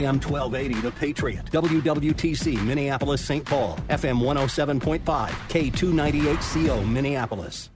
AM 1280, The Patriot. WWTC, Minneapolis, St. Paul. FM 107.5, K298CO, Minneapolis.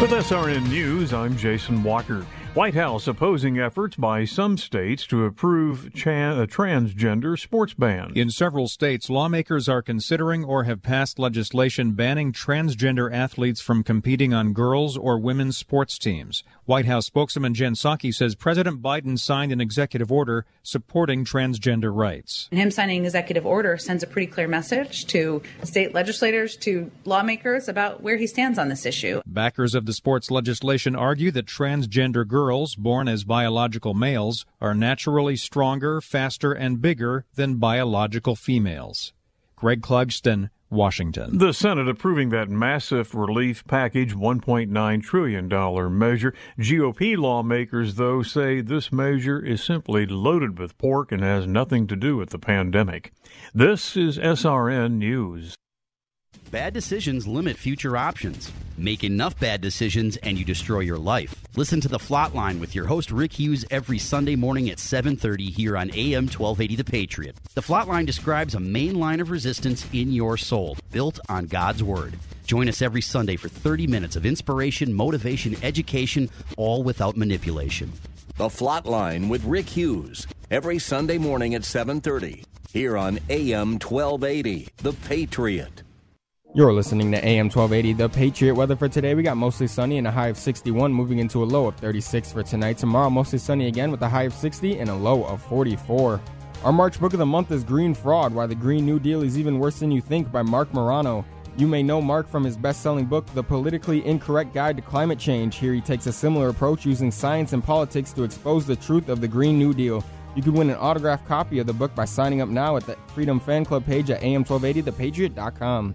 With SRN News, I'm Jason Walker. White House opposing efforts by some states to approve a transgender sports ban. In several states, lawmakers are considering or have passed legislation banning transgender athletes from competing on girls' or women's sports teams. White House spokesman Jen Psaki says President Biden signed an executive order supporting transgender rights. And him signing an executive order sends a pretty clear message to state legislators, to lawmakers about where he stands on this issue. Backers of the sports legislation argue that transgender girls girls born as biological males are naturally stronger, faster, and bigger than biological females. Greg Clugston, Washington. The Senate approving that massive relief package, $1.9 trillion measure. GOP lawmakers, though, say this measure is simply loaded with pork and has nothing to do with the pandemic. This is SRN News. Bad decisions limit future options. Make enough bad decisions and you destroy your life. Listen to the Flot Line with your host Rick Hughes every Sunday morning at 7:30 here on AM 1280 The Patriot. The Flot Line describes a main line of resistance in your soul, built on God's word. Join us every Sunday for 30 minutes of inspiration, motivation, education, all without manipulation. The Flot Line with Rick Hughes every Sunday morning at 7:30 here on AM 1280 The Patriot. You're listening to AM 1280, The Patriot. Weather for today, we got mostly sunny and a high of 61, moving into a low of 36 for tonight. Tomorrow, mostly sunny again with a high of 60 and a low of 44. Our March book of the month is Green Fraud Why the Green New Deal is Even Worse Than You Think by Marc Morano. You may know Marc from his best selling book, The Politically Incorrect Guide to Climate Change. Here he takes a similar approach using science and politics to expose the truth of the Green New Deal. You can win an autographed copy of the book by signing up now at the Freedom Fan Club page at am1280thepatriot.com.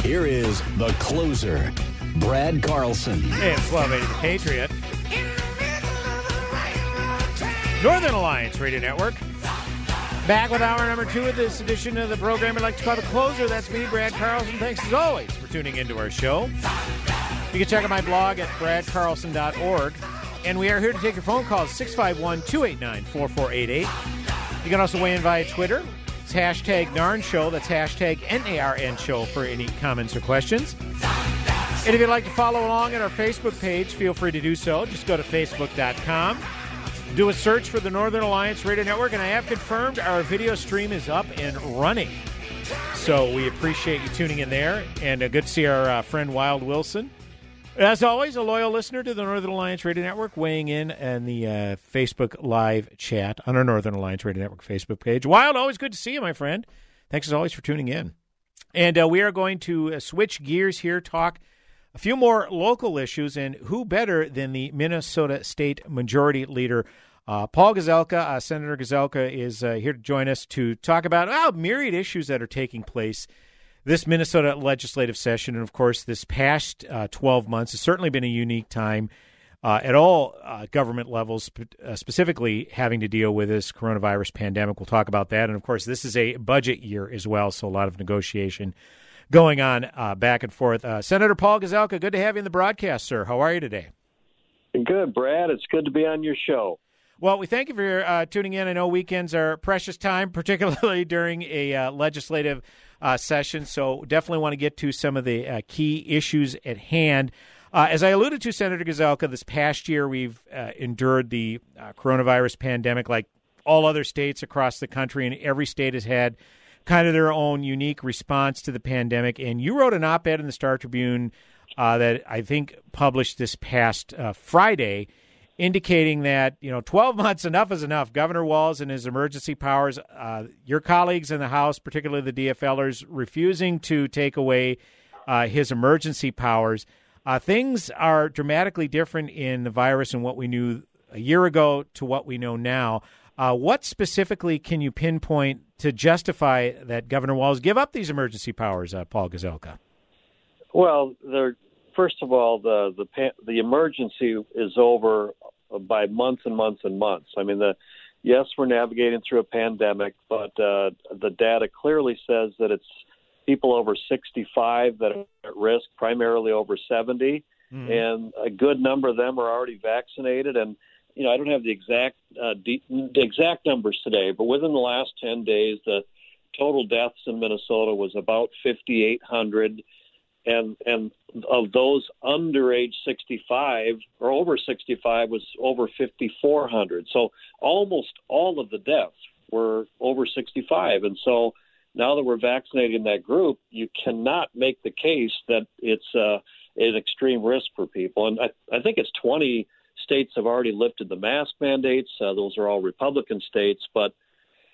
here is the closer, Brad Carlson. Hey, it's 1280 The Patriot. Northern Alliance Radio Network. Back with hour number two of this edition of the program I'd like to call the closer. That's me, Brad Carlson. Thanks as always for tuning into our show. You can check out my blog at bradcarlson.org. And we are here to take your phone calls 651 289 4488. You can also weigh in via Twitter it's hashtag NARN Show. That's hashtag N-A-R-N Show for any comments or questions. And if you'd like to follow along at our Facebook page, feel free to do so. Just go to facebook.com. Do a search for the Northern Alliance Radio Network, and I have confirmed our video stream is up and running. So we appreciate you tuning in there, and uh, good to see our uh, friend Wild Wilson as always, a loyal listener to the Northern Alliance Radio Network, weighing in and the uh, Facebook live chat on our Northern Alliance Radio Network Facebook page. Wild, always good to see you, my friend. Thanks as always for tuning in. And uh, we are going to uh, switch gears here, talk a few more local issues, and who better than the Minnesota State Majority Leader, uh, Paul Gazelka. Uh, Senator Gazelka is uh, here to join us to talk about well, myriad issues that are taking place this Minnesota legislative session, and of course, this past uh, 12 months has certainly been a unique time uh, at all uh, government levels, uh, specifically having to deal with this coronavirus pandemic. We'll talk about that. And of course, this is a budget year as well, so a lot of negotiation going on uh, back and forth. Uh, Senator Paul Gazelka, good to have you in the broadcast, sir. How are you today? Good, Brad. It's good to be on your show. Well, we thank you for uh, tuning in. I know weekends are precious time, particularly during a uh, legislative uh, session. So definitely want to get to some of the uh, key issues at hand. Uh, as I alluded to, Senator Gazelka, this past year we've uh, endured the uh, coronavirus pandemic like all other states across the country, and every state has had kind of their own unique response to the pandemic. And you wrote an op ed in the Star Tribune uh, that I think published this past Friday indicating that you know 12 months enough is enough. Governor Walz and his emergency powers, uh, your colleagues in the House, particularly the DFLers, refusing to take away uh, his emergency powers. Uh, things are dramatically different in the virus and what we knew a year ago to what we know now. Uh, what specifically can you pinpoint to justify that Governor Walz give up these emergency powers, uh, Paul Gazelka? Well, there. First of all, the the the emergency is over by months and months and months. I mean, the yes, we're navigating through a pandemic, but uh, the data clearly says that it's people over 65 that are at risk, primarily over 70, mm-hmm. and a good number of them are already vaccinated. And you know, I don't have the exact uh, de- the exact numbers today, but within the last 10 days, the total deaths in Minnesota was about 5,800 and and of those under age 65 or over 65 was over 5400 so almost all of the deaths were over 65 and so now that we're vaccinating that group you cannot make the case that it's uh, an extreme risk for people. And I, I think it's 20 states have already lifted the mask mandates. Uh, those are all republican states but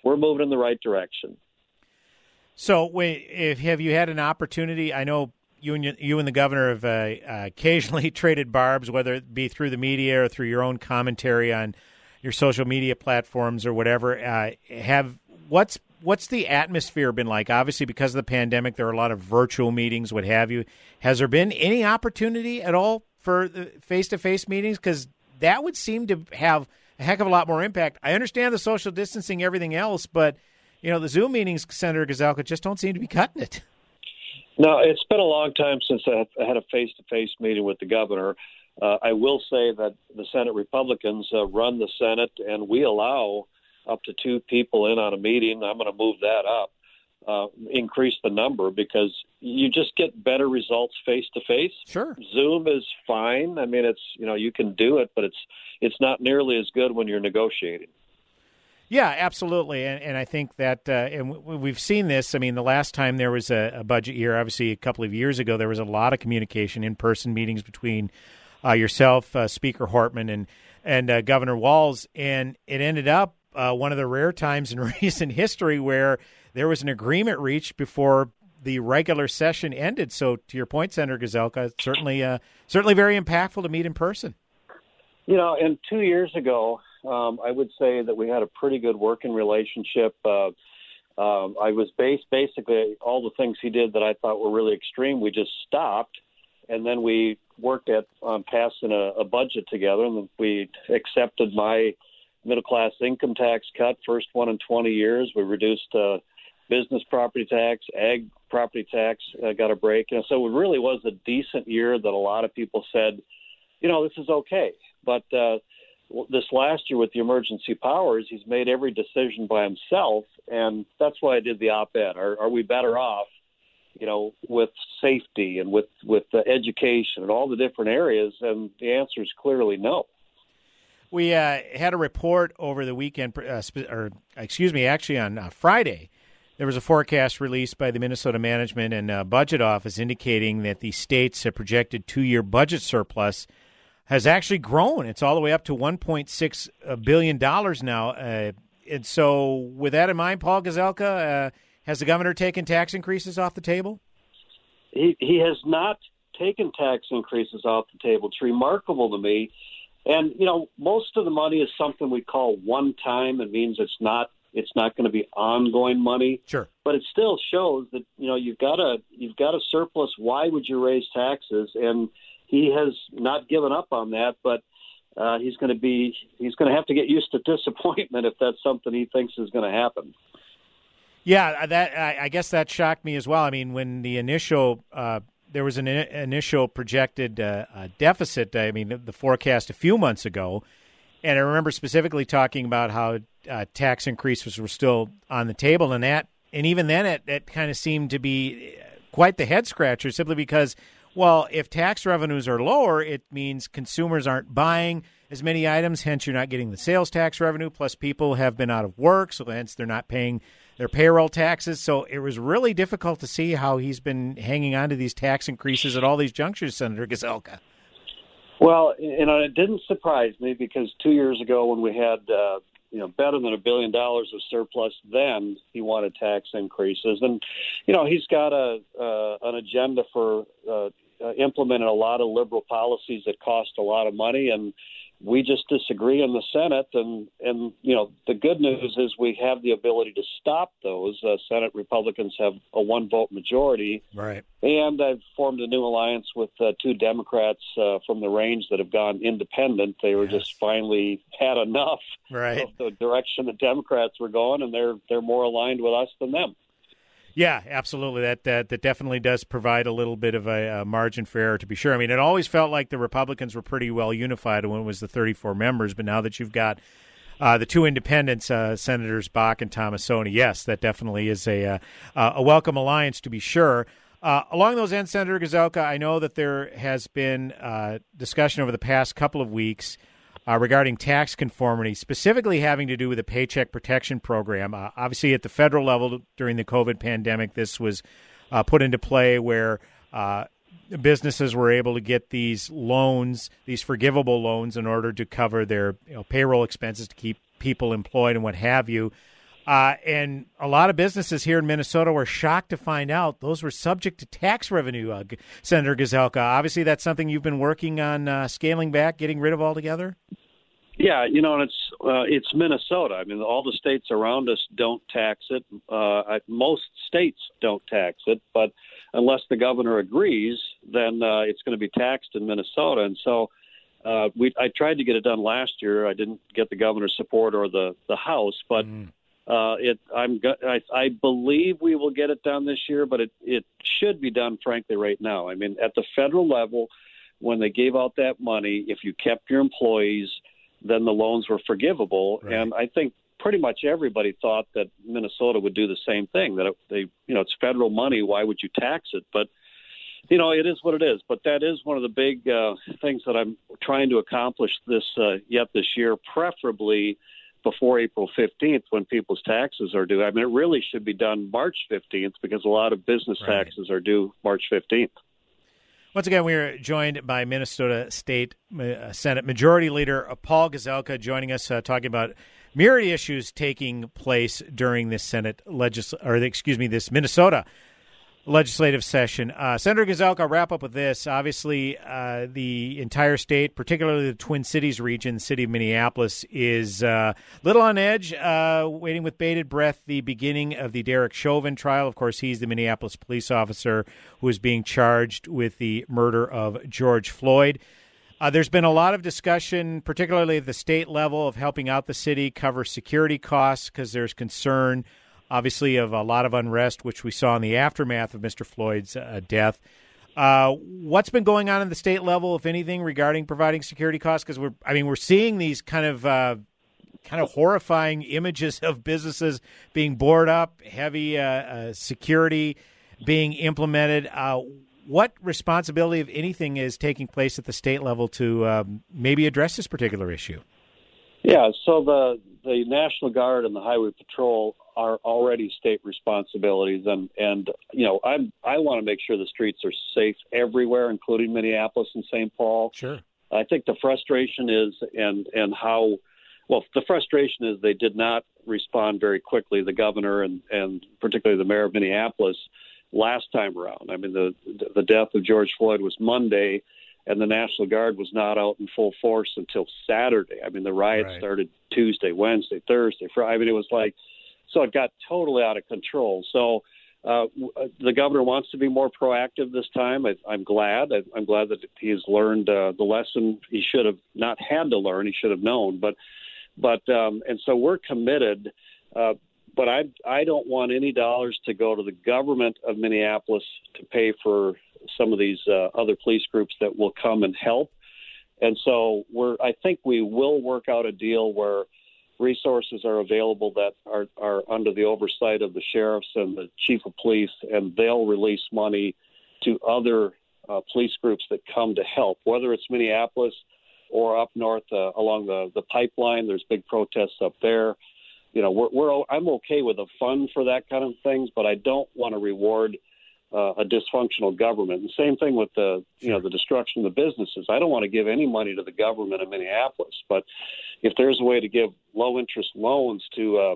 we're moving in the right direction. So, wait, if have you had an opportunity? I know you and you and the governor have uh, uh, occasionally traded barbs, whether it be through the media or through your own commentary on your social media platforms or whatever. Uh, have what's what's the atmosphere been like? Obviously, because of the pandemic, there are a lot of virtual meetings, what have you. Has there been any opportunity at all for face to face meetings? Because that would seem to have a heck of a lot more impact. I understand the social distancing, everything else, but you know the Zoom meetings, Senator Gazelka, just don't seem to be cutting it. No, it's been a long time since I had a face to face meeting with the governor. Uh, I will say that the Senate Republicans uh, run the Senate, and we allow up to two people in on a meeting. I'm going to move that up, uh, increase the number because you just get better results face to face. Sure, Zoom is fine. I mean, it's you know you can do it, but it's it's not nearly as good when you're negotiating. Yeah, absolutely, and, and I think that, uh, and we've seen this. I mean, the last time there was a, a, budget year, obviously a couple of years ago, there was a lot of communication, in-person meetings between uh, yourself, uh, Speaker Hortman, and and uh, Governor Walz, and it ended up uh, one of the rare times in recent history where there was an agreement reached before the regular session ended. So, to your point, Senator Gazelka, certainly, uh, certainly very impactful to meet in person. You know, and two years ago, um, I would say that we had a pretty good working relationship. Uh, um, I was based basically all the things he did that I thought were really extreme. We just stopped, and then we worked at um, passing a, a budget together, and we accepted my middle class income tax cut, first one in 20 years. We reduced uh, business property tax, ag property tax uh, got a break. And so it really was a decent year that a lot of people said, you know, this is okay. But uh, this last year with the emergency powers, he's made every decision by himself, and that's why I did the op-ed. Are, are we better off, you know, with safety and with with education and all the different areas? And the answer is clearly no. We uh, had a report over the weekend, uh, or excuse me, actually on uh, Friday. There was a forecast released by the Minnesota Management and uh, Budget Office indicating that the state's have projected two-year budget surplus has actually grown. It's all the way up to 1.6 uh, billion dollars now. Uh, and so, with that in mind, Paul Gazelka, uh, has the governor taken tax increases off the table? He he has not taken tax increases off the table. It's remarkable to me. And you know, most of the money is something we call one time. It means it's not it's not going to be ongoing money. Sure. But it still shows that you know you've got a you've got a surplus. Why would you raise taxes? And he has not given up on that, but uh, he's going to be he's going to have to get used to disappointment if that's something he thinks is going to happen. Yeah, that I, I guess that shocked me as well. I mean, when the initial uh, there was an in, initial projected uh, uh, deficit. I mean, the forecast a few months ago, and I remember specifically talking about how uh, tax increases were still on the table, and that and even then it, it kind of seemed to be quite the head scratcher, simply because well, if tax revenues are lower, it means consumers aren't buying as many items, hence you're not getting the sales tax revenue. Plus, people have been out of work, so hence they're not paying their payroll taxes. So it was really difficult to see how he's been hanging on to these tax increases at all these junctures, Senator Gazelka. Well, you know, it didn't surprise me because two years ago when we had uh, you know better than a billion dollars of surplus, then he wanted tax increases, and you know he's got a uh, an agenda for uh, uh, implementing a lot of liberal policies that cost a lot of money and we just disagree in the Senate, and and you know the good news is we have the ability to stop those. Uh, Senate Republicans have a one vote majority, right? And I've formed a new alliance with uh, two Democrats uh, from the range that have gone independent. They were yes. just finally had enough right. of the direction the Democrats were going, and they're they're more aligned with us than them. Yeah, absolutely. That, that that definitely does provide a little bit of a, a, margin for error, to be sure. I mean, it always felt like the Republicans were pretty well unified when it was the 34 members, but now that you've got uh, the two independents, uh, Senators Bakk and Tomassoni, yes, that definitely is a uh, a welcome alliance, to be sure. Uh, along those ends, Senator Gazelka, I know that there has been uh, discussion over the past couple of weeks uh, regarding tax conformity, specifically having to do with the Paycheck Protection Program. Uh, obviously, at the federal level during the COVID pandemic, this was uh, put into play where uh, businesses were able to get these loans, these forgivable loans, in order to cover their you know, payroll expenses to keep people employed and what have you. Uh, and a lot of businesses here in Minnesota were shocked to find out those were subject to tax revenue. Uh, Senator Gazelka, obviously that's something you've been working on uh, scaling back, getting rid of altogether. Yeah, you know, and it's uh, it's Minnesota. I mean, all the states around us don't tax it. Uh, most states don't tax it, but unless the governor agrees, then uh, it's going to be taxed in Minnesota. And so, uh, we I tried to get it done last year. I didn't get the governor's support or the the House, but. Mm. Uh, it, I'm, I, I believe we will get it done this year, but it, it should be done, frankly, right now. I mean, at the federal level, when they gave out that money, if you kept your employees, then the loans were forgivable. Right. And I think pretty much everybody thought that Minnesota would do the same thing. That it, they, you know, it's federal money. Why would you tax it? But you know, it is what it is. But that is one of the big uh, things that I'm trying to accomplish this uh, yet this year, preferably before April 15th when people's taxes are due. I mean, it really should be done March 15th because a lot of business right. taxes are due March 15th. Once again, we are joined by Minnesota State uh, Senate Majority Leader Paul Gazelka joining us, uh, talking about myriad issues taking place during this Senate legis- or excuse me, this Minnesota legislative session. Uh, Senator Gazelka, I'll wrap up with this. Obviously, uh, the entire state, particularly the Twin Cities region, the city of Minneapolis, is uh, little on edge, uh, waiting with bated breath the beginning of the Derek Chauvin trial. Of course, he's the Minneapolis police officer who is being charged with the murder of George Floyd. Uh, there's been a lot of discussion, particularly at the state level, of helping out the city cover security costs because there's concern obviously of a lot of unrest, which we saw in the aftermath of Mr. Floyd's uh, death. Uh, what's been going on in the state level, if anything, regarding providing security costs? Because we're, I mean, we're seeing these kind of uh, kind of horrifying images of businesses being boarded up, heavy uh, uh, security being implemented. Uh, what responsibility, if anything, is taking place at the state level to um, maybe address this particular issue? Yeah, so the the National Guard and the Highway Patrol are already state responsibilities, and and you know I'm I want to make sure the streets are safe everywhere, including Minneapolis and St. Paul. Sure. I think the frustration is and and how well the frustration is they did not respond very quickly. The governor and and particularly the mayor of Minneapolis last time around. I mean the the death of George Floyd was Monday and the National Guard was not out in full force until Saturday. I mean, the riots right. started Tuesday, Wednesday, Thursday, Friday. I mean, it was like, so it got totally out of control. So uh, uh, the governor wants to be more proactive this time. I, I'm glad. I, I'm glad that he's learned uh, the lesson he should have not had to learn. He should have known. But, but, um, and so we're committed. Uh, but I, I don't want any dollars to go to the government of Minneapolis to pay for some of these uh, other police groups that will come and help. And so we're, I think we will work out a deal where resources are available that are, are under the oversight of the sheriffs and the chief of police, and they'll release money to other uh, police groups that come to help, whether it's Minneapolis or up north uh, along the the pipeline. There's big protests up there. You know, we're, we're I'm okay with a fund for that kind of things, but I don't want to reward uh, a dysfunctional government. And same thing with the you know the destruction of the businesses. I don't want to give any money to the government of Minneapolis, but if there's a way to give low interest loans to uh,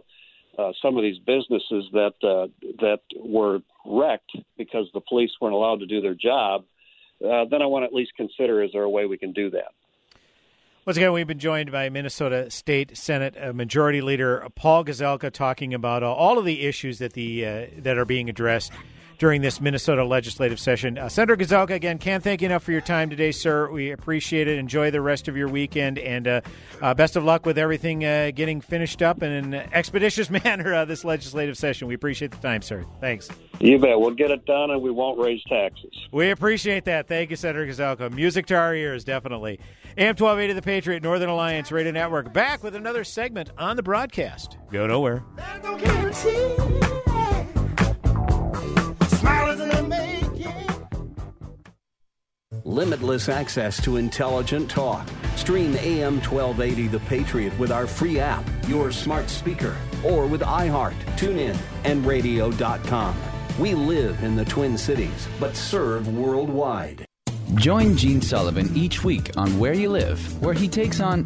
uh, some of these businesses that uh, that were wrecked because the police weren't allowed to do their job, uh, then I want to at least consider is there a way we can do that. Once again, we've been joined by Minnesota State Senate uh, Majority Leader Paul Gazelka talking about uh, all of the issues that the uh, that are being addressed during this Minnesota legislative session. Uh, Senator Gazelka, again, can't thank you enough for your time today, sir. We appreciate it. Enjoy the rest of your weekend, and uh, uh, best of luck with everything uh, getting finished up in an expeditious manner uh, this legislative session. We appreciate the time, sir. Thanks. You bet. We'll get it done, and we won't raise taxes. We appreciate that. Thank you, Senator Gazelka. Music to our ears, definitely. AM 1280 The Patriot, Northern Alliance Radio Network, back with another segment on the broadcast. Go nowhere. Limitless access to intelligent talk. Stream AM 1280 The Patriot with our free app, your smart speaker, or with iHeart, TuneIn, and radio.com. We live in the Twin Cities, but serve worldwide. Join Gene Sullivan each week on Where You Live, where he takes on.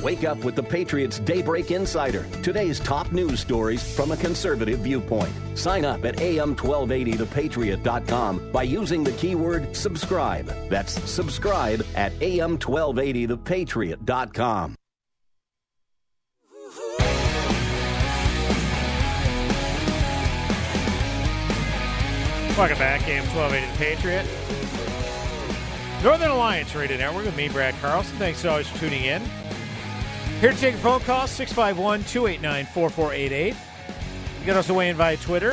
Wake up with the Patriots Daybreak Insider. Today's top news stories from a conservative viewpoint. Sign up at am1280thepatriot.com by using the keyword subscribe. That's subscribe at am1280thepatriot.com. Welcome back, AM 1280 The Patriot. Northern Alliance Radio Network with me, Brad Carlson. Thanks always for tuning in. Here to take a phone call, 651 289 4488. You can also weigh in via Twitter.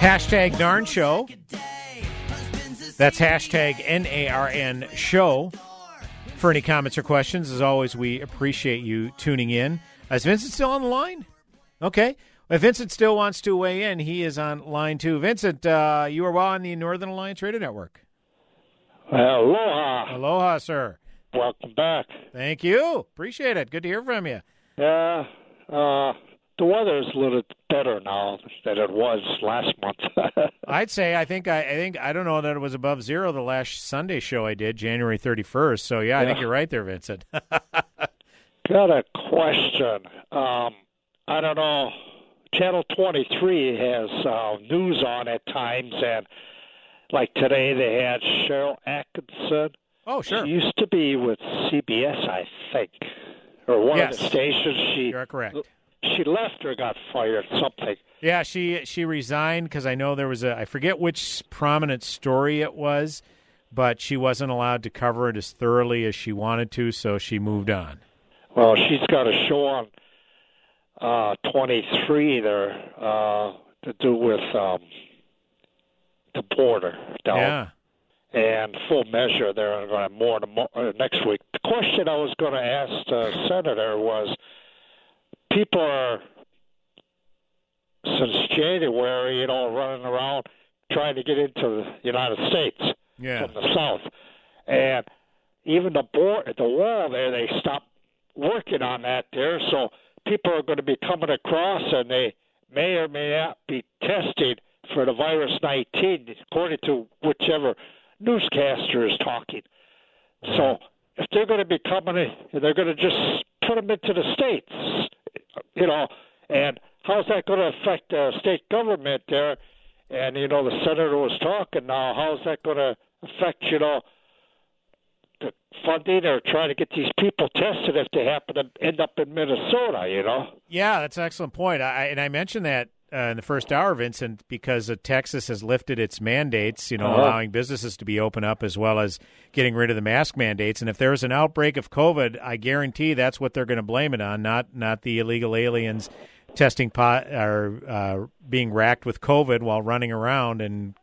Hashtag Narn Show. That's hashtag N A R N Show. For any comments or questions, as always, we appreciate you tuning in. Is Vincent still on the line? Okay. If Vincent still wants to weigh in, he is on line two. Vincent, uh, you are well on the Northern Alliance Radio Network. Aloha. Aloha, sir. Welcome back. Thank you. Appreciate it. Good to hear from you. Yeah, uh, the weather is a little better now than it was last month. I'd say I think I, I think I don't know that it was above zero the last Sunday show I did January 31st. So yeah, I think you're right there, Vincent. Got a question. Um, I don't know. Channel 23 has uh, news on at times, and like today they had Sharyl Attkisson. Oh, sure. She used to be with CBS, I think, or one of the stations. She You're correct. She left or got fired, something. Yeah, she she resigned because I know there was a I forget which prominent story it was, but she wasn't allowed to cover it as thoroughly as she wanted to, so she moved on. Well, she's got a show on uh, 23 there uh, to do with um, the border down Yeah. And full measure there and uh, more to uh, next week. The question I was going to ask the senator was: people are since January, you know, running around trying to get into the United States Yeah. from the south, and even the board, at the wall there, they stopped working on that there, so people are going to be coming across, and they may or may not be tested for the virus 19, according to whichever newscaster is talking. So if they're going to be coming in, they're going to just put them into the states, you know, and how's that going to affect the state government there? And you know, the senator was talking now. How's that going to affect you know the funding or trying to get these people tested if they happen to end up in Minnesota? You know. Yeah, that's an excellent point. I, and I mentioned that uh, in the first hour, Vincent, because uh, Texas has lifted its mandates, you know, Uh-huh. allowing businesses to be open up as well as getting rid of the mask mandates. And if there's an outbreak of COVID, I guarantee that's what they're going to blame it on, not not the illegal aliens testing pot or uh, being racked with COVID while running around and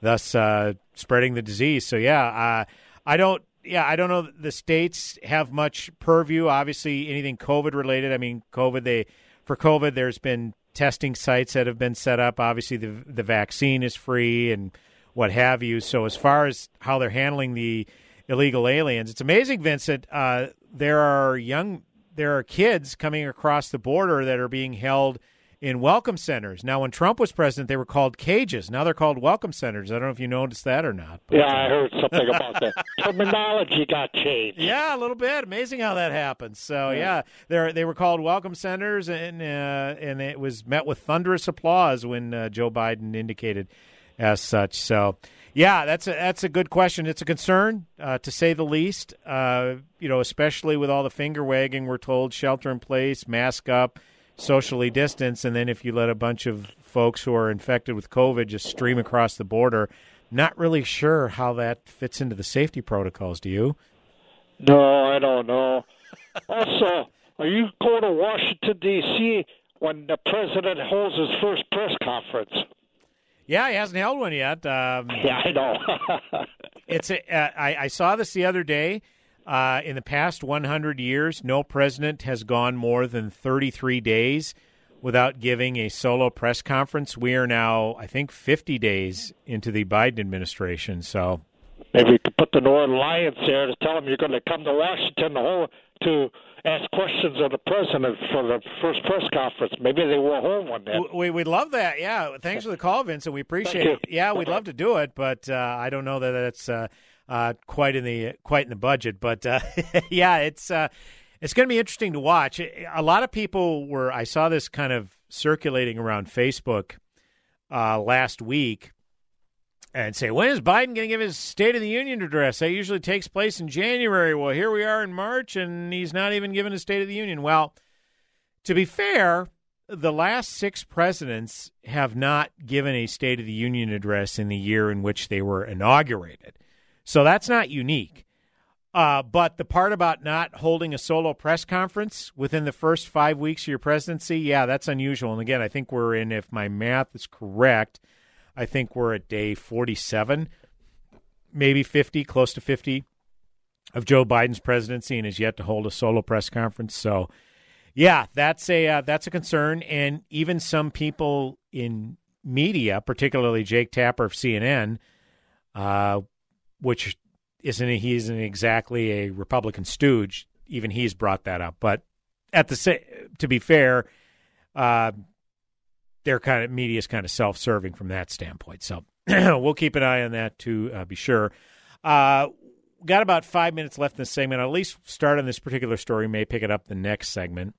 thus uh, spreading the disease. So yeah, uh, I don't. Yeah, I don't know. The states have much purview. Obviously, anything COVID related. I mean, COVID. They for COVID, there's been testing sites that have been set up. Obviously, the the vaccine is free and what have you. So as far as how they're handling the illegal aliens, it's amazing, Vincent. Uh, there are young, there are kids coming across the border that are being held in welcome centers. Now, when Trump was president, they were called cages. Now they're called welcome centers. I don't know if you noticed that or not. but, Yeah, uh, I heard something about that. Terminology got changed. yeah, a little bit. Amazing how that happens. So yeah, they they were called welcome centers, and uh, and it was met with thunderous applause when uh, Joe Biden indicated as such. So yeah, that's a that's a good question. It's a concern uh, to say the least. Uh, you know, especially with all the finger wagging, we're told shelter in place, mask up, socially distance, and then if you let a bunch of folks who are infected with COVID just stream across the border. Not really sure how that fits into the safety protocols. Do you? No, I don't know. also, are you going to Washington D.C. when the president holds his first press conference? Yeah, he hasn't held one yet. Um, Yeah, I know. it's a, uh, I, I saw this the other day. Uh, in the past 100 years, no president has gone more than 33 days without giving a solo press conference. We are now, I think, 50 days into the Biden administration. So Maybe we could put the Northern Alliance there to tell them you're going to come to Washington to, ask questions of the president for the first press conference. Maybe they will hold one then. We would love that. Yeah, thanks for the call, Vincent. We appreciate it. Yeah, we'd love to do it, but uh, I don't know that that's uh, uh, quite in the quite in the budget. But uh, yeah, it's uh, it's going to be interesting to watch. A lot of people were. I saw this kind of circulating around Facebook uh, last week. And say, when is Biden going to give his State of the Union address? That usually takes place in January. Well, here we are in March, and he's not even given a State of the Union. Well, to be fair, the last six presidents have not given a State of the Union address in the year in which they were inaugurated. So that's not unique. Uh, but the part about not holding a solo press conference within the first five weeks of your presidency, yeah, that's unusual. And again, I think we're in, if my math is correct, I think we're at day 47, maybe 50, close to 50 of Joe Biden's presidency and has yet to hold a solo press conference. So, yeah, that's a uh, that's a concern, and even some people in media, particularly Jake Tapper of CNN, uh, which isn't he isn't exactly a Republican stooge. Even he's brought that up. But at the to be fair, uh, their kind of media is kind of self serving from that standpoint. So we'll keep an eye on that to uh, be sure. Uh, got about five minutes left in this segment. I'll at least start on this particular story. May pick it up the next segment.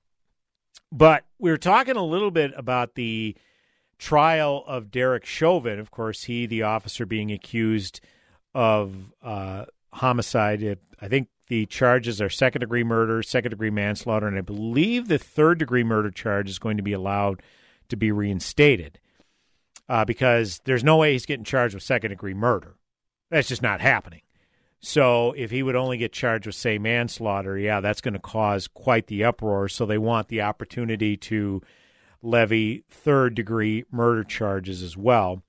But we were talking a little bit about the trial of Derek Chauvin. Of course, he, the officer being accused of uh, homicide. I think the charges are second degree murder, second degree manslaughter, and I believe the third degree murder charge is going to be allowed to be reinstated uh, because there's no way he's getting charged with second degree murder. That's just not happening. So if he would only get charged with, say, manslaughter, yeah, that's going to cause quite the uproar. So they want the opportunity to levy third degree murder charges as well.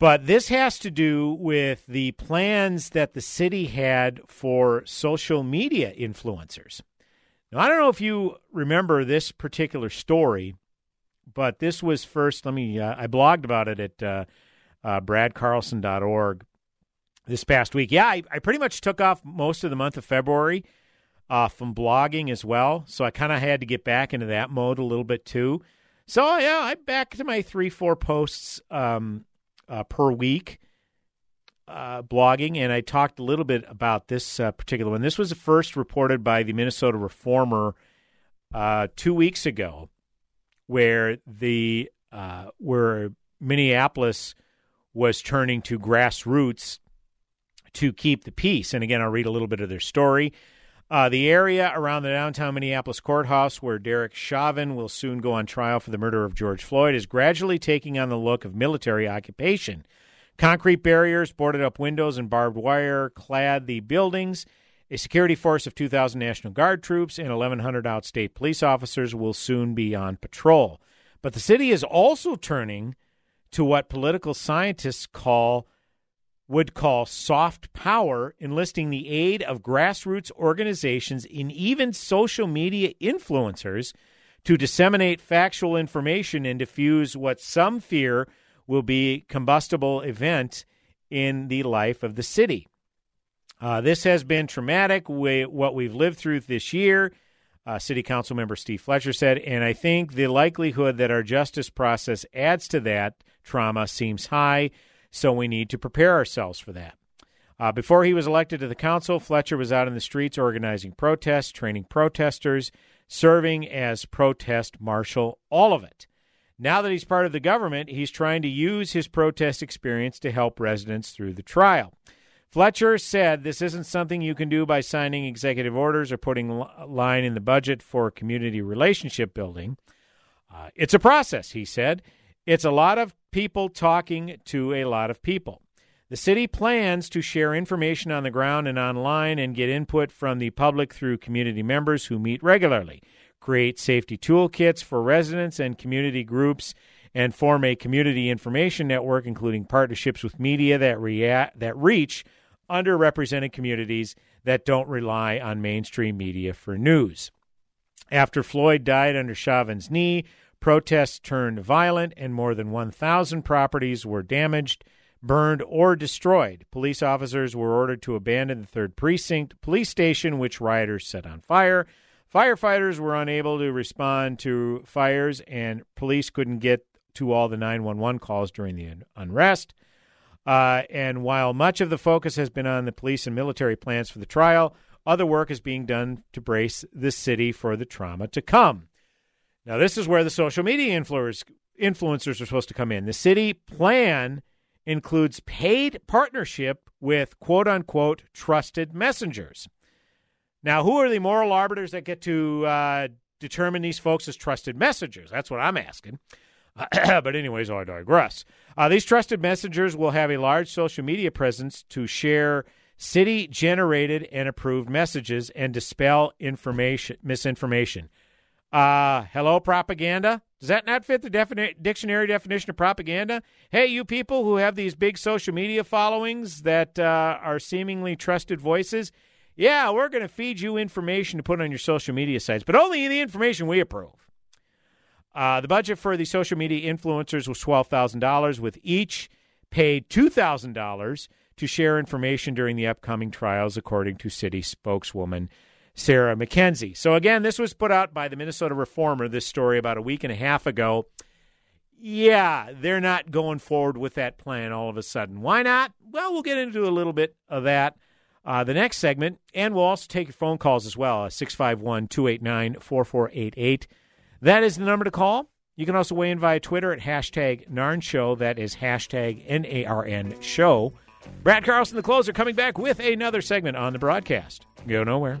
But this has to do with the plans that the city had for social media influencers. Now, I don't know if you remember this particular story, but this was first, let me, uh, I blogged about it at uh, uh, bradcarlson.org this past week. Yeah, I, I, pretty much took off most of the month of February uh, from blogging as well. So I kind of had to get back into that mode a little bit too. So, yeah, I'm back to my three, four posts um, uh, per week uh, blogging, and I talked a little bit about this uh, particular one. This was first reported by the Minnesota Reformer uh, two weeks ago, where the uh, where Minneapolis was turning to grassroots to keep the peace. And again, I'll read a little bit of their story. Uh, the area around the downtown Minneapolis courthouse, where Derek Chauvin will soon go on trial for the murder of George Floyd, is gradually taking on the look of military occupation. Concrete barriers, boarded up windows, and barbed wire clad the buildings. A security force of 2,000 National Guard troops and 1,100 outstate police officers will soon be on patrol. But the city is also turning to what political scientists call would call soft power, enlisting the aid of grassroots organizations and even social media influencers to disseminate factual information and diffuse what some fear will be combustible event in the life of the city. Uh, this has been traumatic, we, what we've lived through this year, uh, City Council member Steve Fletcher said, and I think the likelihood that our justice process adds to that trauma seems high so we need to prepare ourselves for that. Uh, before he was elected to the council, Fletcher was out in the streets organizing protests, training protesters, serving as protest marshal, all of it. Now that he's part of the government, he's trying to use his protest experience to help residents through the trial. Fletcher said this isn't something you can do by signing executive orders or putting a line in the budget for community relationship building. Uh, it's a process, he said. It's a lot of people talking to a lot of people. The city plans to share information on the ground and online and get input from the public through community members who meet regularly, create safety toolkits for residents and community groups, and form a community information network, including partnerships with media that, rea- that reach underrepresented communities that don't rely on mainstream media for news. After Floyd died under Chauvin's knee, Protests turned violent, and more than 1,000 properties were damaged, burned, or destroyed. Police officers were ordered to abandon the 3rd Precinct police station, which rioters set on fire. Firefighters were unable to respond to fires, and police couldn't get to all the 911 calls during the unrest. Uh, and while much of the focus has been on the police and military plans for the trial, other work is being done to brace the city for the trauma to come. Now, this is where the social media influencers, influencers are supposed to come in. The city plan includes paid partnership with quote unquote trusted messengers. Now, who are the moral arbiters that get to uh, determine these folks as trusted messengers? That's what I'm asking. but, anyways, I digress. Uh, these trusted messengers will have a large social media presence to share city generated and approved messages and dispel information misinformation. Uh, hello, propaganda. Does that not fit the defini- dictionary definition of propaganda? Hey, you people who have these big social media followings that uh, are seemingly trusted voices, yeah, we're going to feed you information to put on your social media sites, but only the information we approve. Uh, the budget for the social media influencers was $12,000, with each paid $2,000 to share information during the upcoming trials, according to city spokeswoman Sarah McKenzie. So, again, this was put out by the Minnesota Reformer, this story about a week and a half ago. Yeah, they're not going forward with that plan all of a sudden. Why not? Well, we'll get into a little bit of that uh, the next segment, and we'll also take your phone calls as well 651 289 4488. That is the number to call. You can also weigh in via Twitter at hashtag NARN Show. That is hashtag N A R N Show. Brad Carlson, the closer, coming back with another segment on the broadcast. Go nowhere.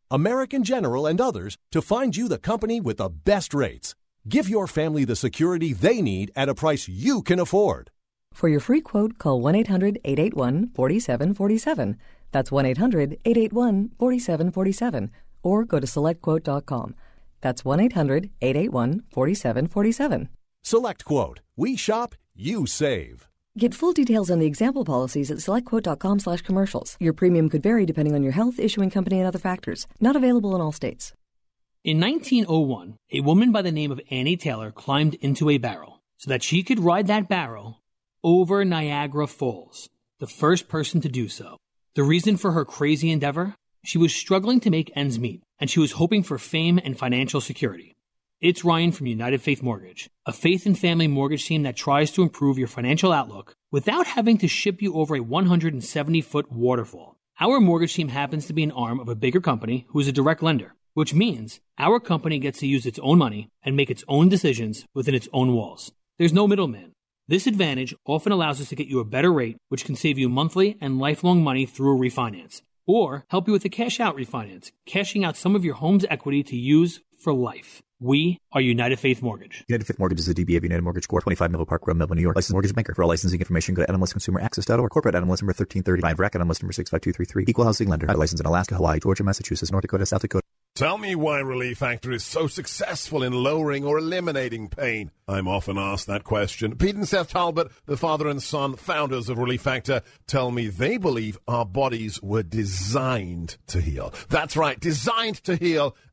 American General, and others to find you the company with the best rates. Give your family the security they need at a price you can afford. For your free quote, call 1 800 881 4747. That's 1 800 881 4747. Or go to selectquote.com. That's 1 800 881 4747. SelectQuote. We shop, you save. Get full details on the example policies at selectquote.com slash commercials. Your premium could vary depending on your health, issuing company, and other factors. Not available in all states. In 1901, a woman by the name of Annie Taylor climbed into a barrel so that she could ride that barrel over Niagara Falls, the first person to do so. The reason for her crazy endeavor? She was struggling to make ends meet, and she was hoping for fame and financial security. It's Ryan from United Faith Mortgage, a faith and family mortgage team that tries to improve your financial outlook without having to ship you over a 170 foot waterfall. Our mortgage team happens to be an arm of a bigger company who is a direct lender, which means our company gets to use its own money and make its own decisions within its own walls. There's no middleman. This advantage often allows us to get you a better rate, which can save you monthly and lifelong money through a refinance, or help you with a cash out refinance, cashing out some of your home's equity to use for life. We are United Faith Mortgage. United Faith Mortgage is a DBA of United Mortgage Corp. 25 Melville Park Road, Melville, New York. Licensed mortgage banker. For all licensing information, go to NMLSConsumerAccess.org. Corporate NMLS number 1335. RAC NMLS number 65233. Equal housing lender. I Licensed in Alaska, Hawaii, Georgia, Massachusetts, North Dakota, South Dakota. Tell me why Relief Factor is so successful in lowering or eliminating pain. I'm often asked that question. Pete and Seth Talbot, the father and son founders of Relief Factor, uh, tell me they believe our bodies were designed to heal. That's right, designed to heal.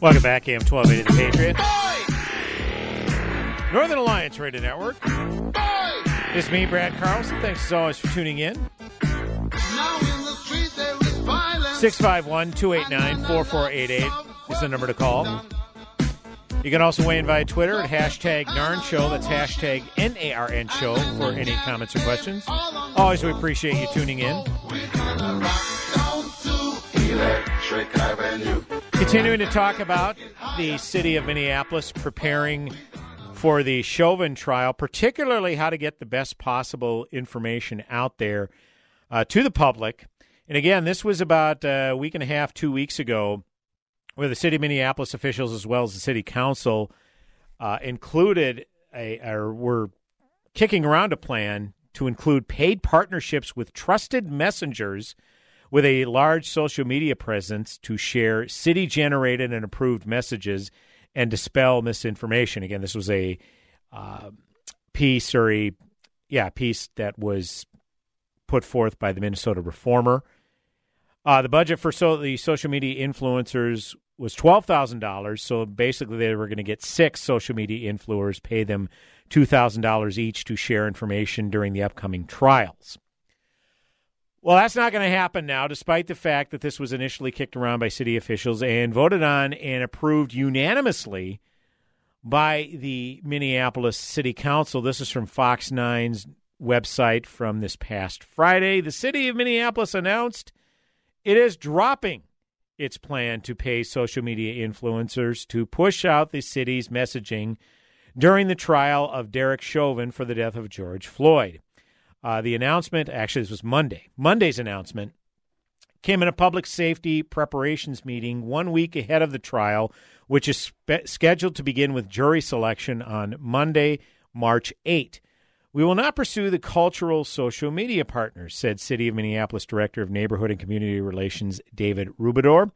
Welcome back, AM 1280 The Patriot. Northern Alliance Radio Network. It's me, Brad Carlson. Thanks as always for tuning in. 651 289 4488 is the number to call. You can also weigh in via Twitter at hashtag NARN Show. That's hashtag N A R N Show for any comments or questions. Always we appreciate you tuning in. Continuing to talk about the city of Minneapolis preparing for the Chauvin trial, particularly how to get the best possible information out there uh, to the public. And again, this was about a week and a half, two weeks ago, where the city of Minneapolis officials, as well as the city council, uh, included a, or were kicking around a plan to include paid partnerships with trusted messengers with a large social media presence to share city generated and approved messages and dispel misinformation. Again, this was a uh, piece or a yeah piece that was put forth by the Minnesota Reformer. Uh, the budget for so the social media influencers was twelve thousand dollars. So basically, they were going to get six social media influencers, pay them two thousand dollars each to share information during the upcoming trials. Well, that's not going to happen now, despite the fact that this was initially kicked around by city officials and voted on and approved unanimously by the Minneapolis City Council. This is from Fox 9's website from this past Friday. The city of Minneapolis announced it is dropping its plan to pay social media influencers to push out the city's messaging during the trial of Derek Chauvin for the death of George Floyd. Uh, the announcement, actually, this was Monday. Monday's announcement came in a public safety preparations meeting one week ahead of the trial, which is spe- scheduled to begin with jury selection on Monday, March 8. We will not pursue the cultural social media partners, said City of Minneapolis Director of Neighborhood and Community Relations David Rubedor.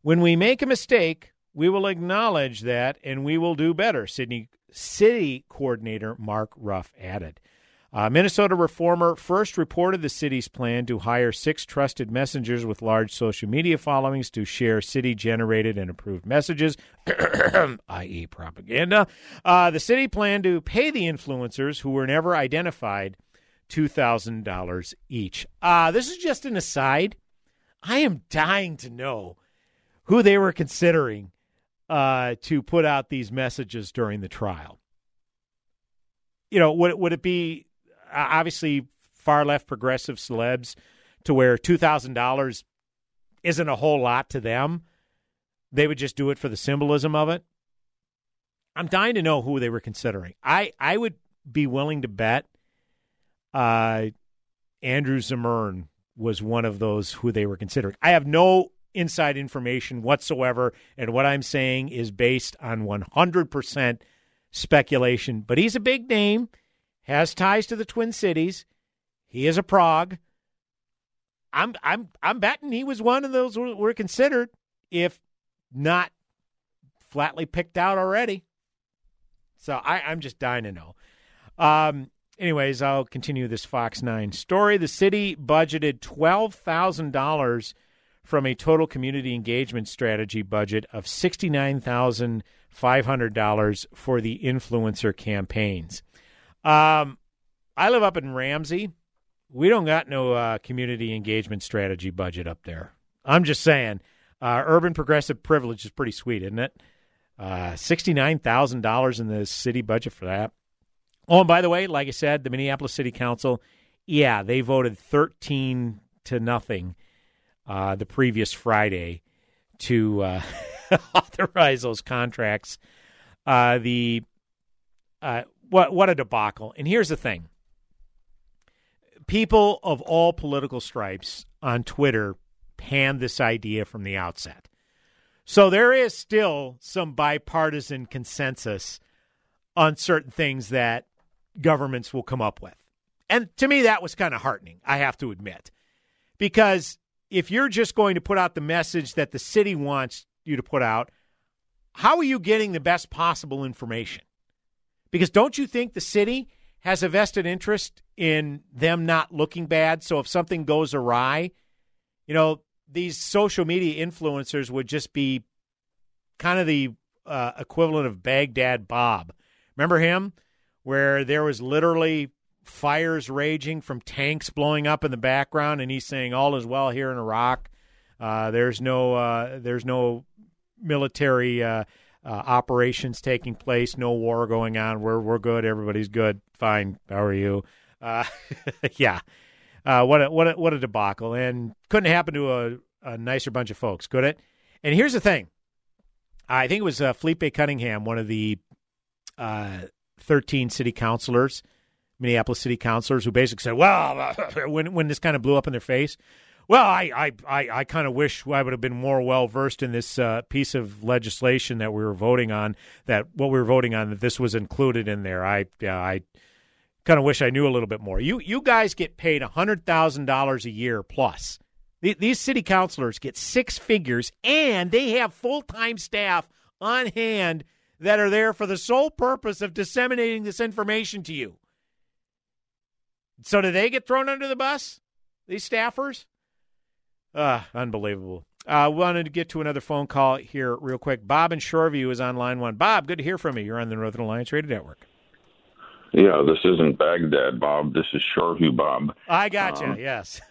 When we make a mistake, we will acknowledge that and we will do better, Sydney City Coordinator Mark Ruff added. Uh, Minnesota Reformer first reported the city's plan to hire six trusted messengers with large social media followings to share city generated and approved messages, i.e., propaganda. Uh, the city planned to pay the influencers who were never identified $2,000 each. Uh, this is just an aside. I am dying to know who they were considering uh, to put out these messages during the trial. You know, would would it be obviously far left progressive celebs to where $2,000 isn't a whole lot to them. They would just do it for the symbolism of it. I'm dying to know who they were considering. I, I would be willing to bet uh, Andrew Zimmern was one of those who they were considering. I have no inside information whatsoever, and what I'm saying is based on 100% speculation. But he's a big name has ties to the Twin Cities. He is a Prague. I'm I'm I'm betting he was one of those who were considered, if not flatly picked out already. So I, I'm just dying to know. Um, anyways, I'll continue this Fox Nine story. The city budgeted twelve thousand dollars from a total community engagement strategy budget of sixty nine thousand five hundred dollars for the influencer campaigns. Um, I live up in Ramsey. We don't got no uh, community engagement strategy budget up there. I'm just saying, uh, urban progressive privilege is pretty sweet, isn't it? Uh, Sixty-nine thousand dollars in the city budget for that. Oh, and by the way, like I said, the Minneapolis City Council, yeah, they voted thirteen to nothing uh, the previous Friday to uh, authorize those contracts. Uh, the uh, what what a debacle. And here's the thing. People of all political stripes on Twitter panned this idea from the outset. So there is still some bipartisan consensus on certain things that governments will come up with. And to me, that was kind of heartening, I have to admit. Because if you're just going to put out the message that the city wants you to put out, how are you getting the best possible information? Because don't you think the city has a vested interest in them not looking bad? So if something goes awry, you know, these social media influencers would just be kind of the uh, equivalent of Baghdad Bob. Remember him? Where there was literally fires raging from tanks blowing up in the background, and he's saying all is well here in Iraq. Uh, there's no uh, there's no military uh, operations taking place, no war going on. We're we're good. Everybody's good. Fine. How are you? Uh, yeah. Uh, what a what a what a debacle, and couldn't happen to a, a nicer bunch of folks, could it? And here's the thing. I think it was uh, Phillipe Cunningham, one of the uh, 13 city councilors, Minneapolis city councilors, who basically said, "Well, when when this kind of blew up in their face, well, I I, I, I kind of wish I would have been more well versed in this uh, piece of legislation that we were voting on. That what we were voting on that this was included in there. I yeah, I kind of wish I knew a little bit more. You you guys get paid hundred thousand dollars a year plus. These city councilors get six figures, and they have full time staff on hand that are there for the sole purpose of disseminating this information to you. So, do they get thrown under the bus? These staffers? Ah, unbelievable. I uh, wanted to get to another phone call here real quick. Bob in Shoreview is on line one. Bob, good to hear from you. You're on the Northern Alliance Radio Network. Yeah, this isn't Baghdad, Bob. This is Shoreview, Bob. I got you. Um, yes.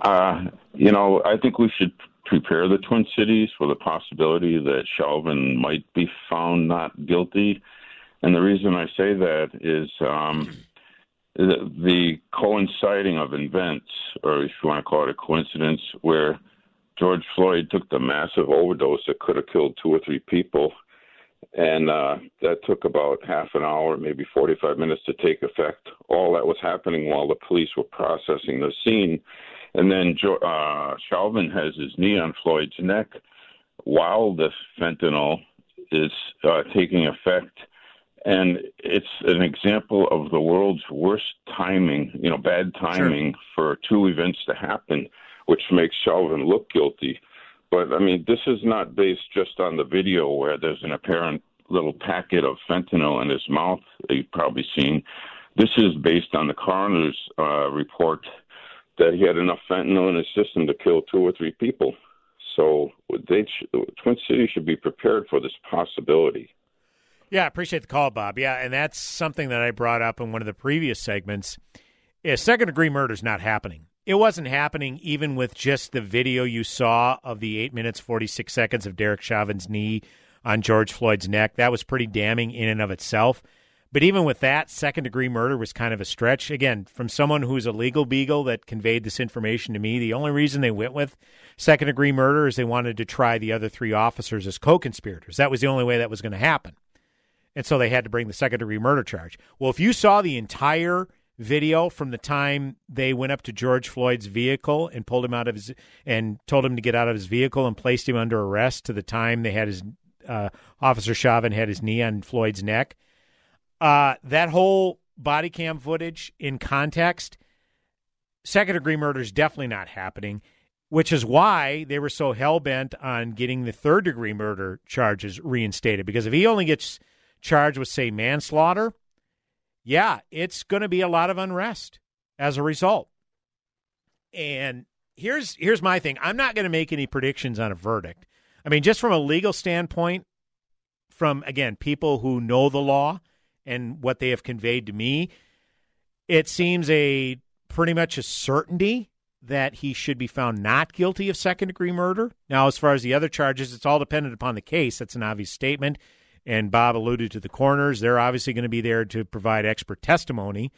uh, you know, I think we should prepare the Twin Cities for the possibility that Chauvin might be found not guilty. And the reason I say that is um, the, coinciding of events, or if you want to call it a coincidence, where George Floyd took the massive overdose that could have killed two or three people. And uh, that took about half an hour, maybe 45 minutes to take effect. All that was happening while the police were processing the scene. And then uh, Chauvin has his knee on Floyd's neck while the fentanyl is uh, taking effect and it's an example of the world's worst timing, you know, bad timing sure. for two events to happen, which makes Chauvin look guilty. But I mean, this is not based just on the video where there's an apparent little packet of fentanyl in his mouth that you've probably seen. This is based on the coroner's uh, report that he had enough fentanyl in his system to kill two or three people. So they, Twin Cities should be prepared for this possibility. Yeah, I appreciate the call, Bob. Yeah, and that's something that I brought up in one of the previous segments. Second degree murder is not happening. It wasn't happening even with just the video you saw of the eight minutes forty six seconds of Derek Chauvin's knee on George Floyd's neck. That was pretty damning in and of itself. But even with that, second degree murder was kind of a stretch. Again, from someone who's a legal beagle that conveyed this information to me, the only reason they went with second degree murder is they wanted to try the other three officers as co conspirators. That was the only way that was going to happen and so they had to bring the second degree murder charge. Well, if you saw the entire video from the time they went up to George Floyd's vehicle and pulled him out of his and told him to get out of his vehicle and placed him under arrest to the time they had his uh, Officer Chauvin had his knee on Floyd's neck, uh, that whole body cam footage in context, second degree murder is definitely not happening. Which is why they were so hell bent on getting the third degree murder charges reinstated. Because if he only gets charged with, say, manslaughter, yeah, it's going to be a lot of unrest as a result. And here's here's my thing. I'm not going to make any predictions on a verdict. I mean, just from a legal standpoint, from again people who know the law and what they have conveyed to me, it seems a pretty much a certainty that he should be found not guilty of second degree murder. Now, as far as the other charges, it's all dependent upon the case. That's an obvious statement and Bob alluded to the coroners. They're obviously going to be there to provide expert testimony,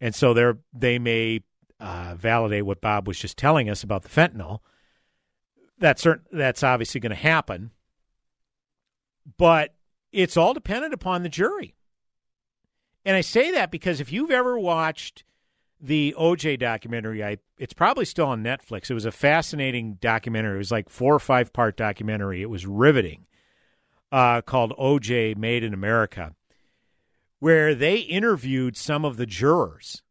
and so they they may uh, validate what Bob was just telling us about the fentanyl. That's certain, that's obviously going to happen, but it's all dependent upon the jury. And I say that because if you've ever watched the OJ documentary, I it's probably still on Netflix. It was a fascinating documentary. It was like four or five part documentary. It was riveting uh, called OJ Made in America, where they interviewed some of the jurors.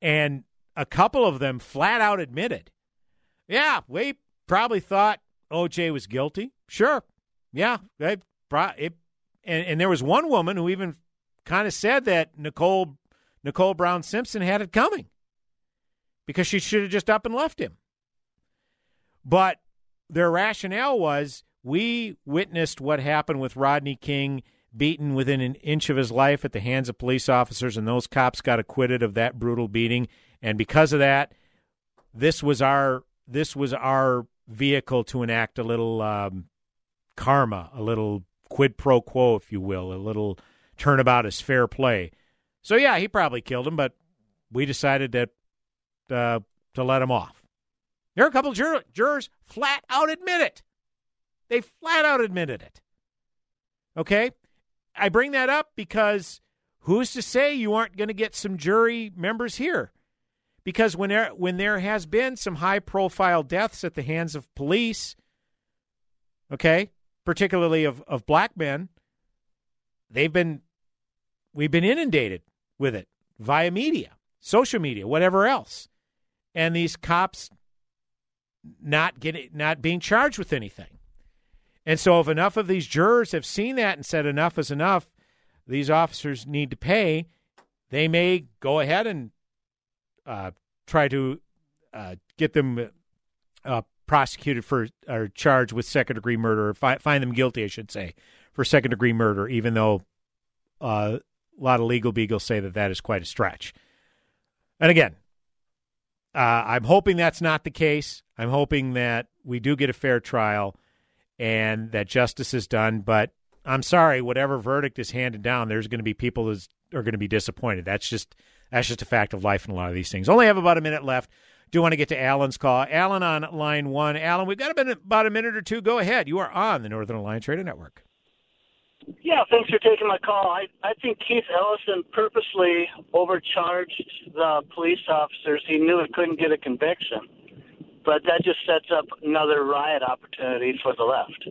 And a couple of them flat out admitted, yeah, we probably thought OJ was guilty. Sure. Yeah. They, it, and, and there was one woman who even kind of said that Nicole Nicole Brown Simpson had it coming because she should have just up and left him. But their rationale was we witnessed what happened with Rodney King beaten within an inch of his life at the hands of police officers, and those cops got acquitted of that brutal beating. And because of that, this was our this was our vehicle to enact a little um, karma, a little quid pro quo, if you will, a little turnabout as fair play. So yeah, he probably killed him, but we decided that uh, to let him off. There are a couple jur- jurors flat out admit it. They flat out admitted it. Okay? I bring that up because who's to say you aren't going to get some jury members here? Because when there, when there has been some high profile deaths at the hands of police, okay, particularly of, of black men, they've been we've been inundated with it via media, social media, whatever else. And these cops not getting not being charged with anything. And so, if enough of these jurors have seen that and said enough is enough, these officers need to pay, they may go ahead and uh, try to uh, get them uh, prosecuted for or charged with second degree murder, or fi- find them guilty, I should say, for second degree murder, even though uh, a lot of legal beagles say that that is quite a stretch. And again, uh, I'm hoping that's not the case. I'm hoping that we do get a fair trial and that justice is done. But I'm sorry, whatever verdict is handed down, there's going to be people that are going to be disappointed. That's just that's just a fact of life in a lot of these things. Only have about a minute left. Do want to get to Alan's call. Alan on line one. Alan, we've got about a minute or two. Go ahead. You are on the Northern Alliance Radio Network. Yeah, thanks for taking my call. I, I think Keith Ellison purposely overcharged the police officers. He knew he couldn't get a conviction. But that just sets up another riot opportunity for the left.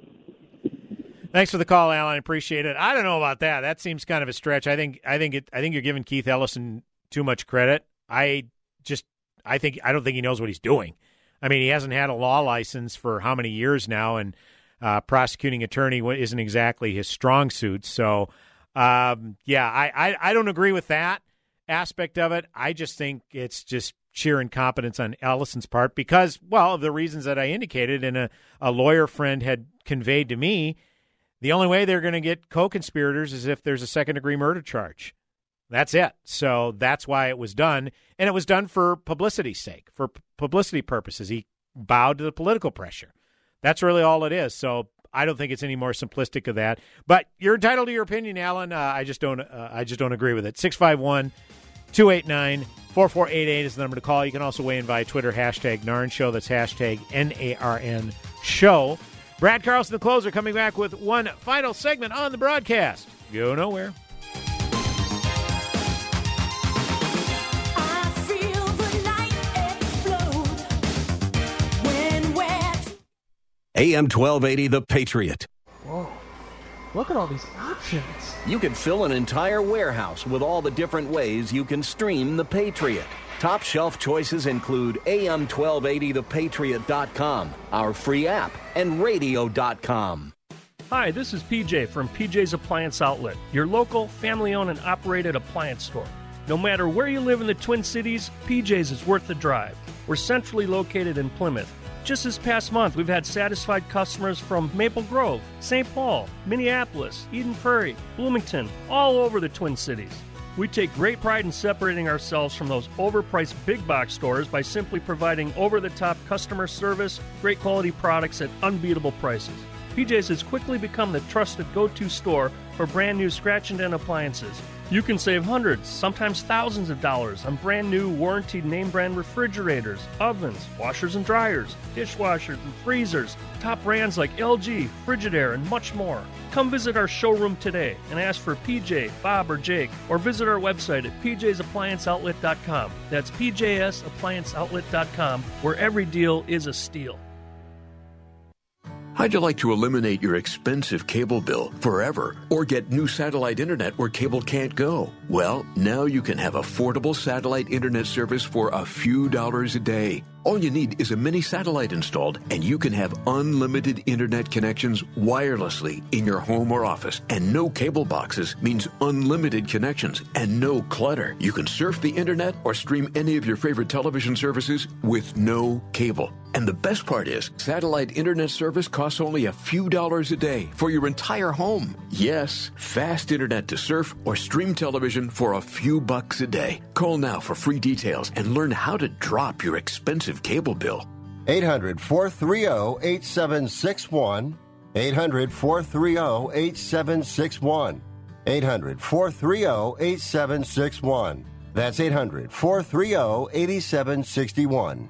Thanks for the call, Alan. I appreciate it. I don't know about that. That seems kind of a stretch. I think I think it I think you're giving Keith Ellison too much credit. I just I think I don't think he knows what he's doing. I mean, he hasn't had a law license for how many years now and uh, prosecuting attorney isn't exactly his strong suit. So, um, yeah, I, I, I don't agree with that aspect of it. I just think it's just sheer incompetence on Ellison's part because, well, of the reasons that I indicated and a, a lawyer friend had conveyed to me, the only way they're going to get co conspirators is if there's a second degree murder charge. That's it. So that's why it was done. And it was done for publicity's sake, for p- publicity purposes. He bowed to the political pressure. That's really all it is. So I don't think it's any more simplistic of that. But you're entitled to your opinion, Alan. Uh, I just don't. Uh, I just don't agree with it. 651 289 4488 is the number to call. You can also weigh in via Twitter, hashtag NARN Show. That's hashtag N A R N Show. Brad Carlson, the closer, coming back with one final segment on the broadcast. Go nowhere. AM 1280, The Patriot. Whoa. Look at all these options. You can fill an entire warehouse with all the different ways you can stream The Patriot. Top shelf choices include AM1280thepatriot.com, our free app, and radio.com. Hi, this is PJ from PJ's Appliance Outlet, your local family owned and operated appliance store. No matter where you live in the Twin Cities, PJ's is worth the drive. We're centrally located in Plymouth. Just this past month, we've had satisfied customers from Maple Grove, St. Paul, Minneapolis, Eden Prairie, Bloomington, all over the Twin Cities. We take great pride in separating ourselves from those overpriced big box stores by simply providing over the top customer service, great quality products at unbeatable prices. PJ's has quickly become the trusted go to store for brand new scratch and dent appliances. You can save hundreds, sometimes thousands of dollars on brand new warranted name brand refrigerators, ovens, washers and dryers, dishwashers and freezers, top brands like LG, Frigidaire, and much more. Come visit our showroom today and ask for PJ, Bob, or Jake, or visit our website at pjsapplianceoutlet.com. That's pjsapplianceoutlet.com, where every deal is a steal. How'd you like to eliminate your expensive cable bill forever or get new satellite internet where cable can't go? Well, now you can have affordable satellite internet service for a few dollars a day. All you need is a mini satellite installed, and you can have unlimited internet connections wirelessly in your home or office. And no cable boxes means unlimited connections and no clutter. You can surf the internet or stream any of your favorite television services with no cable. And the best part is, satellite internet service costs only a few dollars a day for your entire home. Yes, fast internet to surf or stream television for a few bucks a day. Call now for free details and learn how to drop your expensive cable bill. 800 430 8761. 800 430 8761. 800 430 8761. That's 800 430 8761.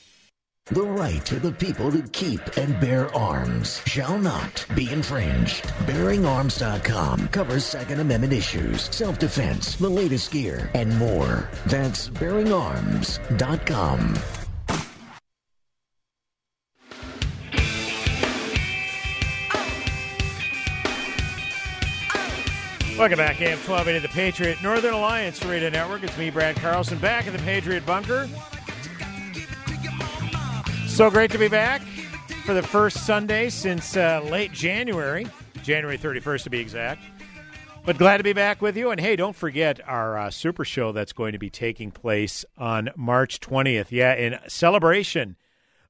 The right of the people to keep and bear arms shall not be infringed. BearingArms.com covers Second Amendment issues, self-defense, the latest gear, and more. That's BearingArms.com. Welcome back, AM 1280 The Patriot Northern Alliance Radio Network. It's me, Brad Carlson, back in the Patriot Bunker. So great to be back for the first Sunday since uh, late January, January 31st to be exact. But glad to be back with you. And hey, don't forget our uh, super show that's going to be taking place on March 20th. Yeah, in celebration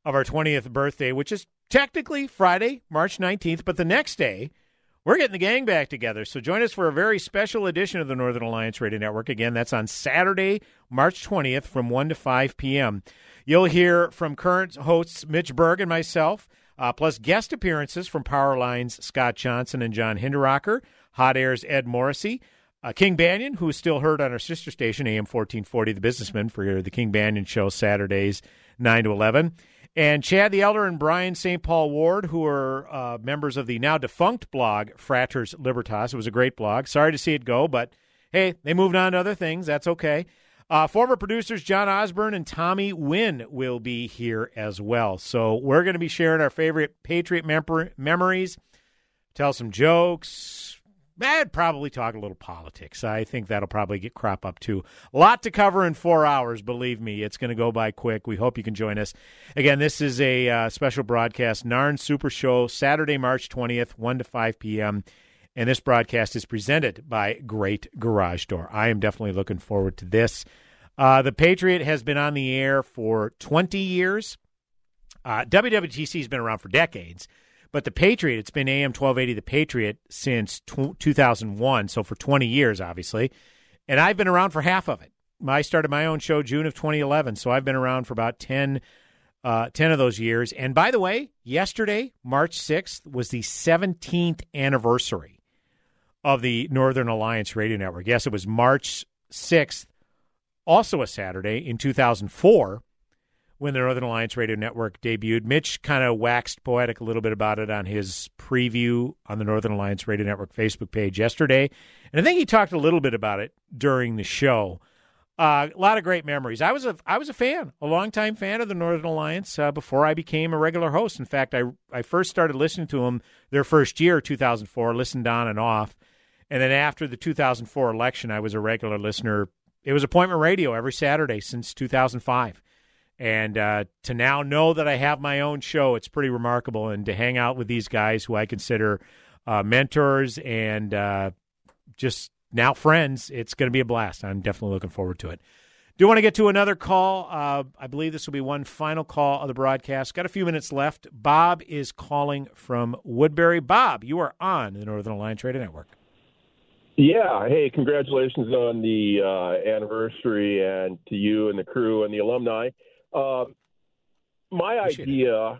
of our 20th birthday, which is technically Friday, March 19th, but the next day, we're getting the gang back together. So join us for a very special edition of the Northern Alliance Radio Network. Again, that's on Saturday, March 20th from 1 to 5 p.m. You'll hear from current hosts Mitch Berg and myself, uh, plus guest appearances from Powerline's Scott Johnson and John Hinderaker, Hot Air's Ed Morrissey, uh, King Banaian, who is still heard on our sister station, AM 1440, The Businessman, for the King Banaian Show Saturdays, 9 to 11. And Chad the Elder and Brian St. Paul Ward, who are uh, members of the now defunct blog Fraters Libertas. It was a great blog. Sorry to see it go, but hey, they moved on to other things. That's okay. Uh, former producers John Osborne and Tommy Wynn will be here as well. So we're going to be sharing our favorite Patriot mem- memories, tell some jokes, I'd probably talk a little politics. I think that'll probably get crop up too. A lot to cover in four hours. Believe me, it's going to go by quick. We hope you can join us. Again, this is a uh, special broadcast, Narn Super Show, Saturday, March twentieth, one to five p.m. And this broadcast is presented by Great Garage Door. I am definitely looking forward to this. Uh, the Patriot has been on the air for 20 years. Uh, WWTC has been around for decades. But the Patriot, it's been AM 1280 The Patriot since t- 2001, so for 20 years, obviously. And I've been around for half of it. I started my own show June of 2011, so I've been around for about 10, uh, 10 of those years. And by the way, yesterday, March 6th, was the 17th anniversary of the Northern Alliance Radio Network. Yes, it was March 6th, also a Saturday in 2004 when the Northern Alliance Radio Network debuted. Mitch kind of waxed poetic a little bit about it on his preview on the Northern Alliance Radio Network Facebook page yesterday. And I think he talked a little bit about it during the show. Uh, a lot of great memories. I was a I was a fan, a longtime fan of the Northern Alliance uh, before I became a regular host. In fact, I I first started listening to them their first year, 2004, listened on and off, and then after the 2004 election, I was a regular listener. It was appointment radio every Saturday since 2005. And uh, to now know that I have my own show, it's pretty remarkable. And to hang out with these guys who I consider uh, mentors and uh, just now friends, it's going to be a blast. I'm definitely looking forward to it. Do want to get to another call? Uh, I believe this will be one final call of the broadcast. Got a few minutes left. Bob is calling from Woodbury. Bob, you are on the Northern Alliance Radio Network. Yeah. Hey, congratulations on the uh, anniversary and to you and the crew and the alumni. Um, my idea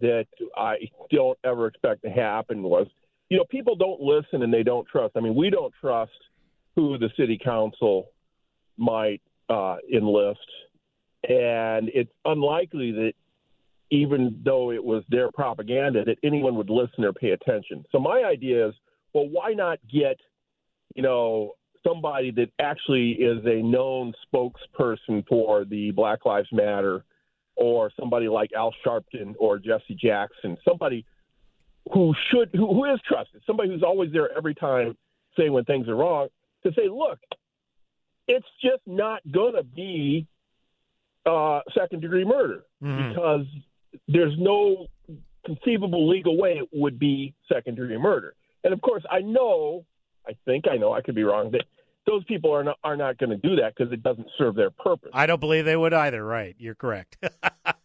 that I don't ever expect to happen was, you know, people don't listen and they don't trust. I mean, we don't trust who the city council might uh, enlist, and it's unlikely that even though it was their propaganda, that anyone would listen or pay attention. So my idea is, well, why not get, you know, somebody that actually is a known spokesperson for the Black Lives Matter, or somebody like Al Sharpton or Jesse Jackson, somebody who should who, who is trusted, somebody who's always there every time saying when things are wrong, to say, look, it's just not going to be uh, second degree murder mm-hmm. because there's no conceivable legal way it would be second degree murder. And of course, I know I think I know I could be wrong that those people are not are not going to do that because it doesn't serve their purpose. I don't believe they would either. Right, you're correct.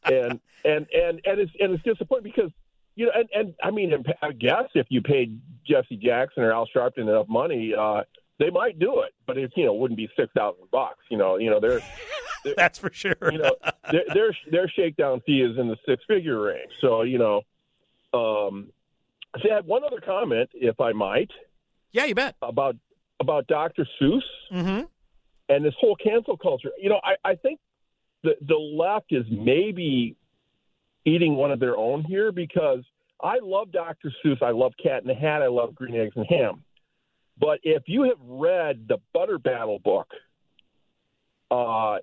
and and and and it's and it's disappointing because you know and and I mean I guess if you paid Jesse Jackson or Al Sharpton enough money, uh, they might do it, but it you know wouldn't be six thousand bucks. You know, you know they're, they're that's for sure. you know, their, their their shakedown fee is in the six figure range. So you know, um, so I had one other comment, if I might. Yeah, you bet. About about Dr. Seuss mm-hmm. and this whole cancel culture. You know, I, I think the the left is maybe eating one of their own here because I love Dr. Seuss. I love Cat in the Hat. I love Green Eggs and Ham. But if you have read the Butter Battle book, uh,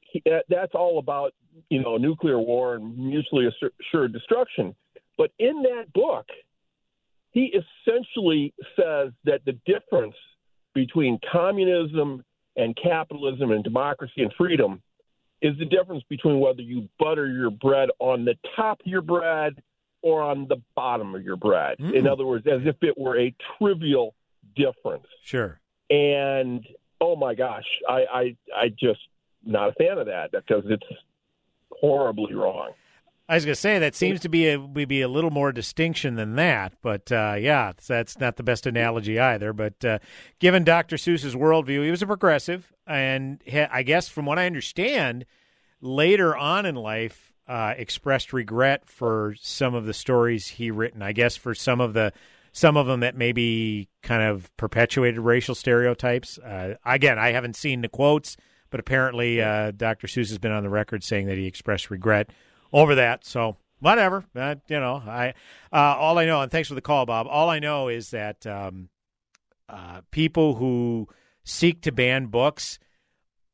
he, that's all about you know nuclear war and mutually assured destruction. But in that book, he essentially says that the difference between communism and capitalism and democracy and freedom is the difference between whether you butter your bread on the top of your bread or on the bottom of your bread. Mm. In other words, as if it were a trivial difference. Sure. And oh my gosh, I I, I just not a fan of that because it's horribly wrong. I was going to say that seems to be a maybe a little more distinction than that, but uh, yeah, that's not the best analogy either. But uh, given Dr. Seuss's worldview, he was a progressive, and I guess from what I understand, later on in life, uh, expressed regret for some of the stories he written. I guess for some of the some of them that maybe kind of perpetuated racial stereotypes. Uh, again, I haven't seen the quotes, but apparently uh, Dr. Seuss has been on the record saying that he expressed regret over that. So whatever, uh, you know, I uh, all I know, and thanks for the call, Bob. All I know is that um, uh, people who seek to ban books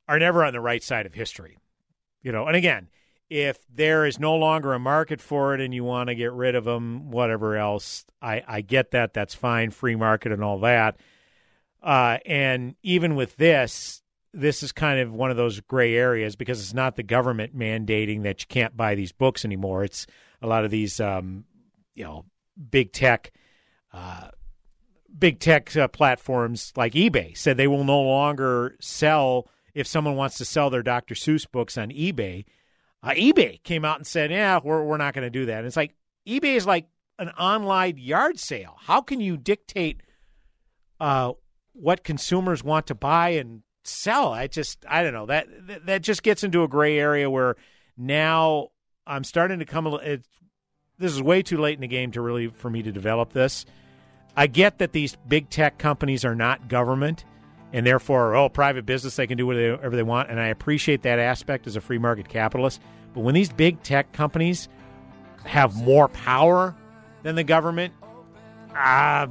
are never on the right side of history. You know, and again, if there is no longer a market for it and you want to get rid of them, whatever else, I, I get that. That's fine, free market and all that. Uh, and even with this, this is kind of one of those gray areas because it's not the government mandating that you can't buy these books anymore. It's a lot of these, um, you know, big tech, uh, big tech uh, platforms like eBay said they will no longer sell if someone wants to sell their Dr. Seuss books on eBay. Uh, eBay came out and said, "Yeah, we're we're not going to do that." And it's like eBay is like an online yard sale. How can you dictate uh, what consumers want to buy and sell. I just I don't know that that just gets into a gray area where now I'm starting to come. It, this is way too late in the game to really for me to develop this. I get that these big tech companies are not government and therefore oh private business they can do whatever they want and I appreciate that aspect as a free market capitalist. But when these big tech companies have more power than the government, uh,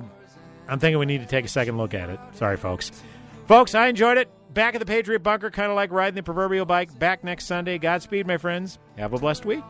I'm thinking we need to take a second look at it. Sorry, folks. Folks, I enjoyed it back at the Patriot Bunker, kind of like riding the proverbial bike. Back next Sunday. Godspeed, my friends. Have a blessed week.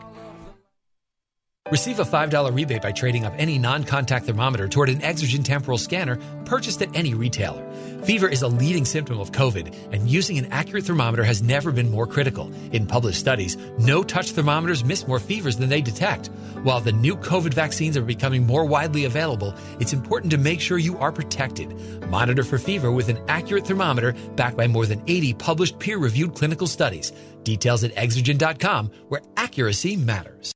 Receive a $5 rebate by trading up any non contact thermometer toward an Exergen temporal scanner purchased at any retailer. Fever is a leading symptom of COVID, and using an accurate thermometer has never been more critical. In published studies, no touch thermometers miss more fevers than they detect. While the new COVID vaccines are becoming more widely available, it's important to make sure you are protected. Monitor for fever with an accurate thermometer backed by more than 80 published peer reviewed clinical studies. Details at exergen.com, where accuracy matters.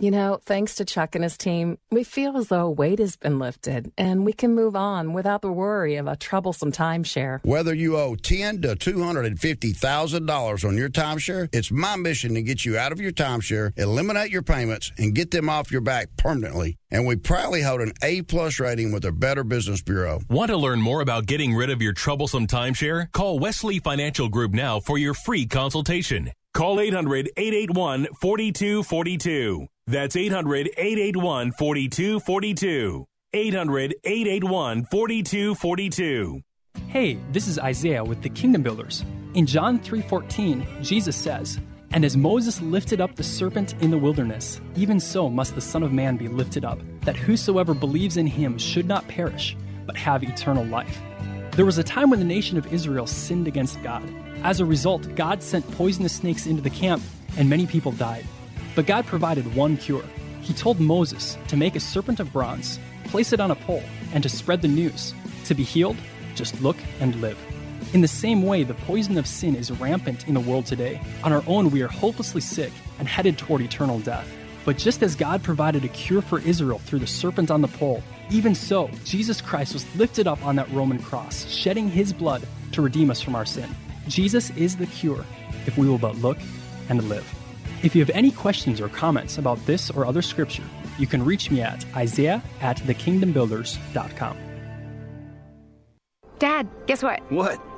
You know, thanks to Chuck and his team, we feel as though a weight has been lifted and we can move on without the worry of a troublesome timeshare. Whether you owe ten to two hundred and fifty thousand dollars on your timeshare, it's my mission to get you out of your timeshare, eliminate your payments, and get them off your back permanently. And we proudly hold an A plus rating with the Better Business Bureau. Want to learn more about getting rid of your troublesome timeshare? Call Wesley Financial Group now for your free consultation. Call 800 881 4242. That's 800 881 4242. 800 881 4242. Hey, this is Isaiah with the Kingdom Builders. In John 3:14, Jesus says, "And as Moses lifted up the serpent in the wilderness, even so must the Son of Man be lifted up, that whosoever believes in him should not perish, but have eternal life." There was a time when the nation of Israel sinned against God. As a result, God sent poisonous snakes into the camp, and many people died. But God provided one cure. He told Moses to make a serpent of bronze, place it on a pole, and to spread the news. To be healed, just look and live. In the same way, the poison of sin is rampant in the world today. On our own, we are hopelessly sick and headed toward eternal death. But just as God provided a cure for Israel through the serpent on the pole, even so, Jesus Christ was lifted up on that Roman cross, shedding his blood to redeem us from our sin. Jesus is the cure if we will but look and live. If you have any questions or comments about this or other scripture, you can reach me at isaiah at thekingdombuilders.com. Dad, guess what? What?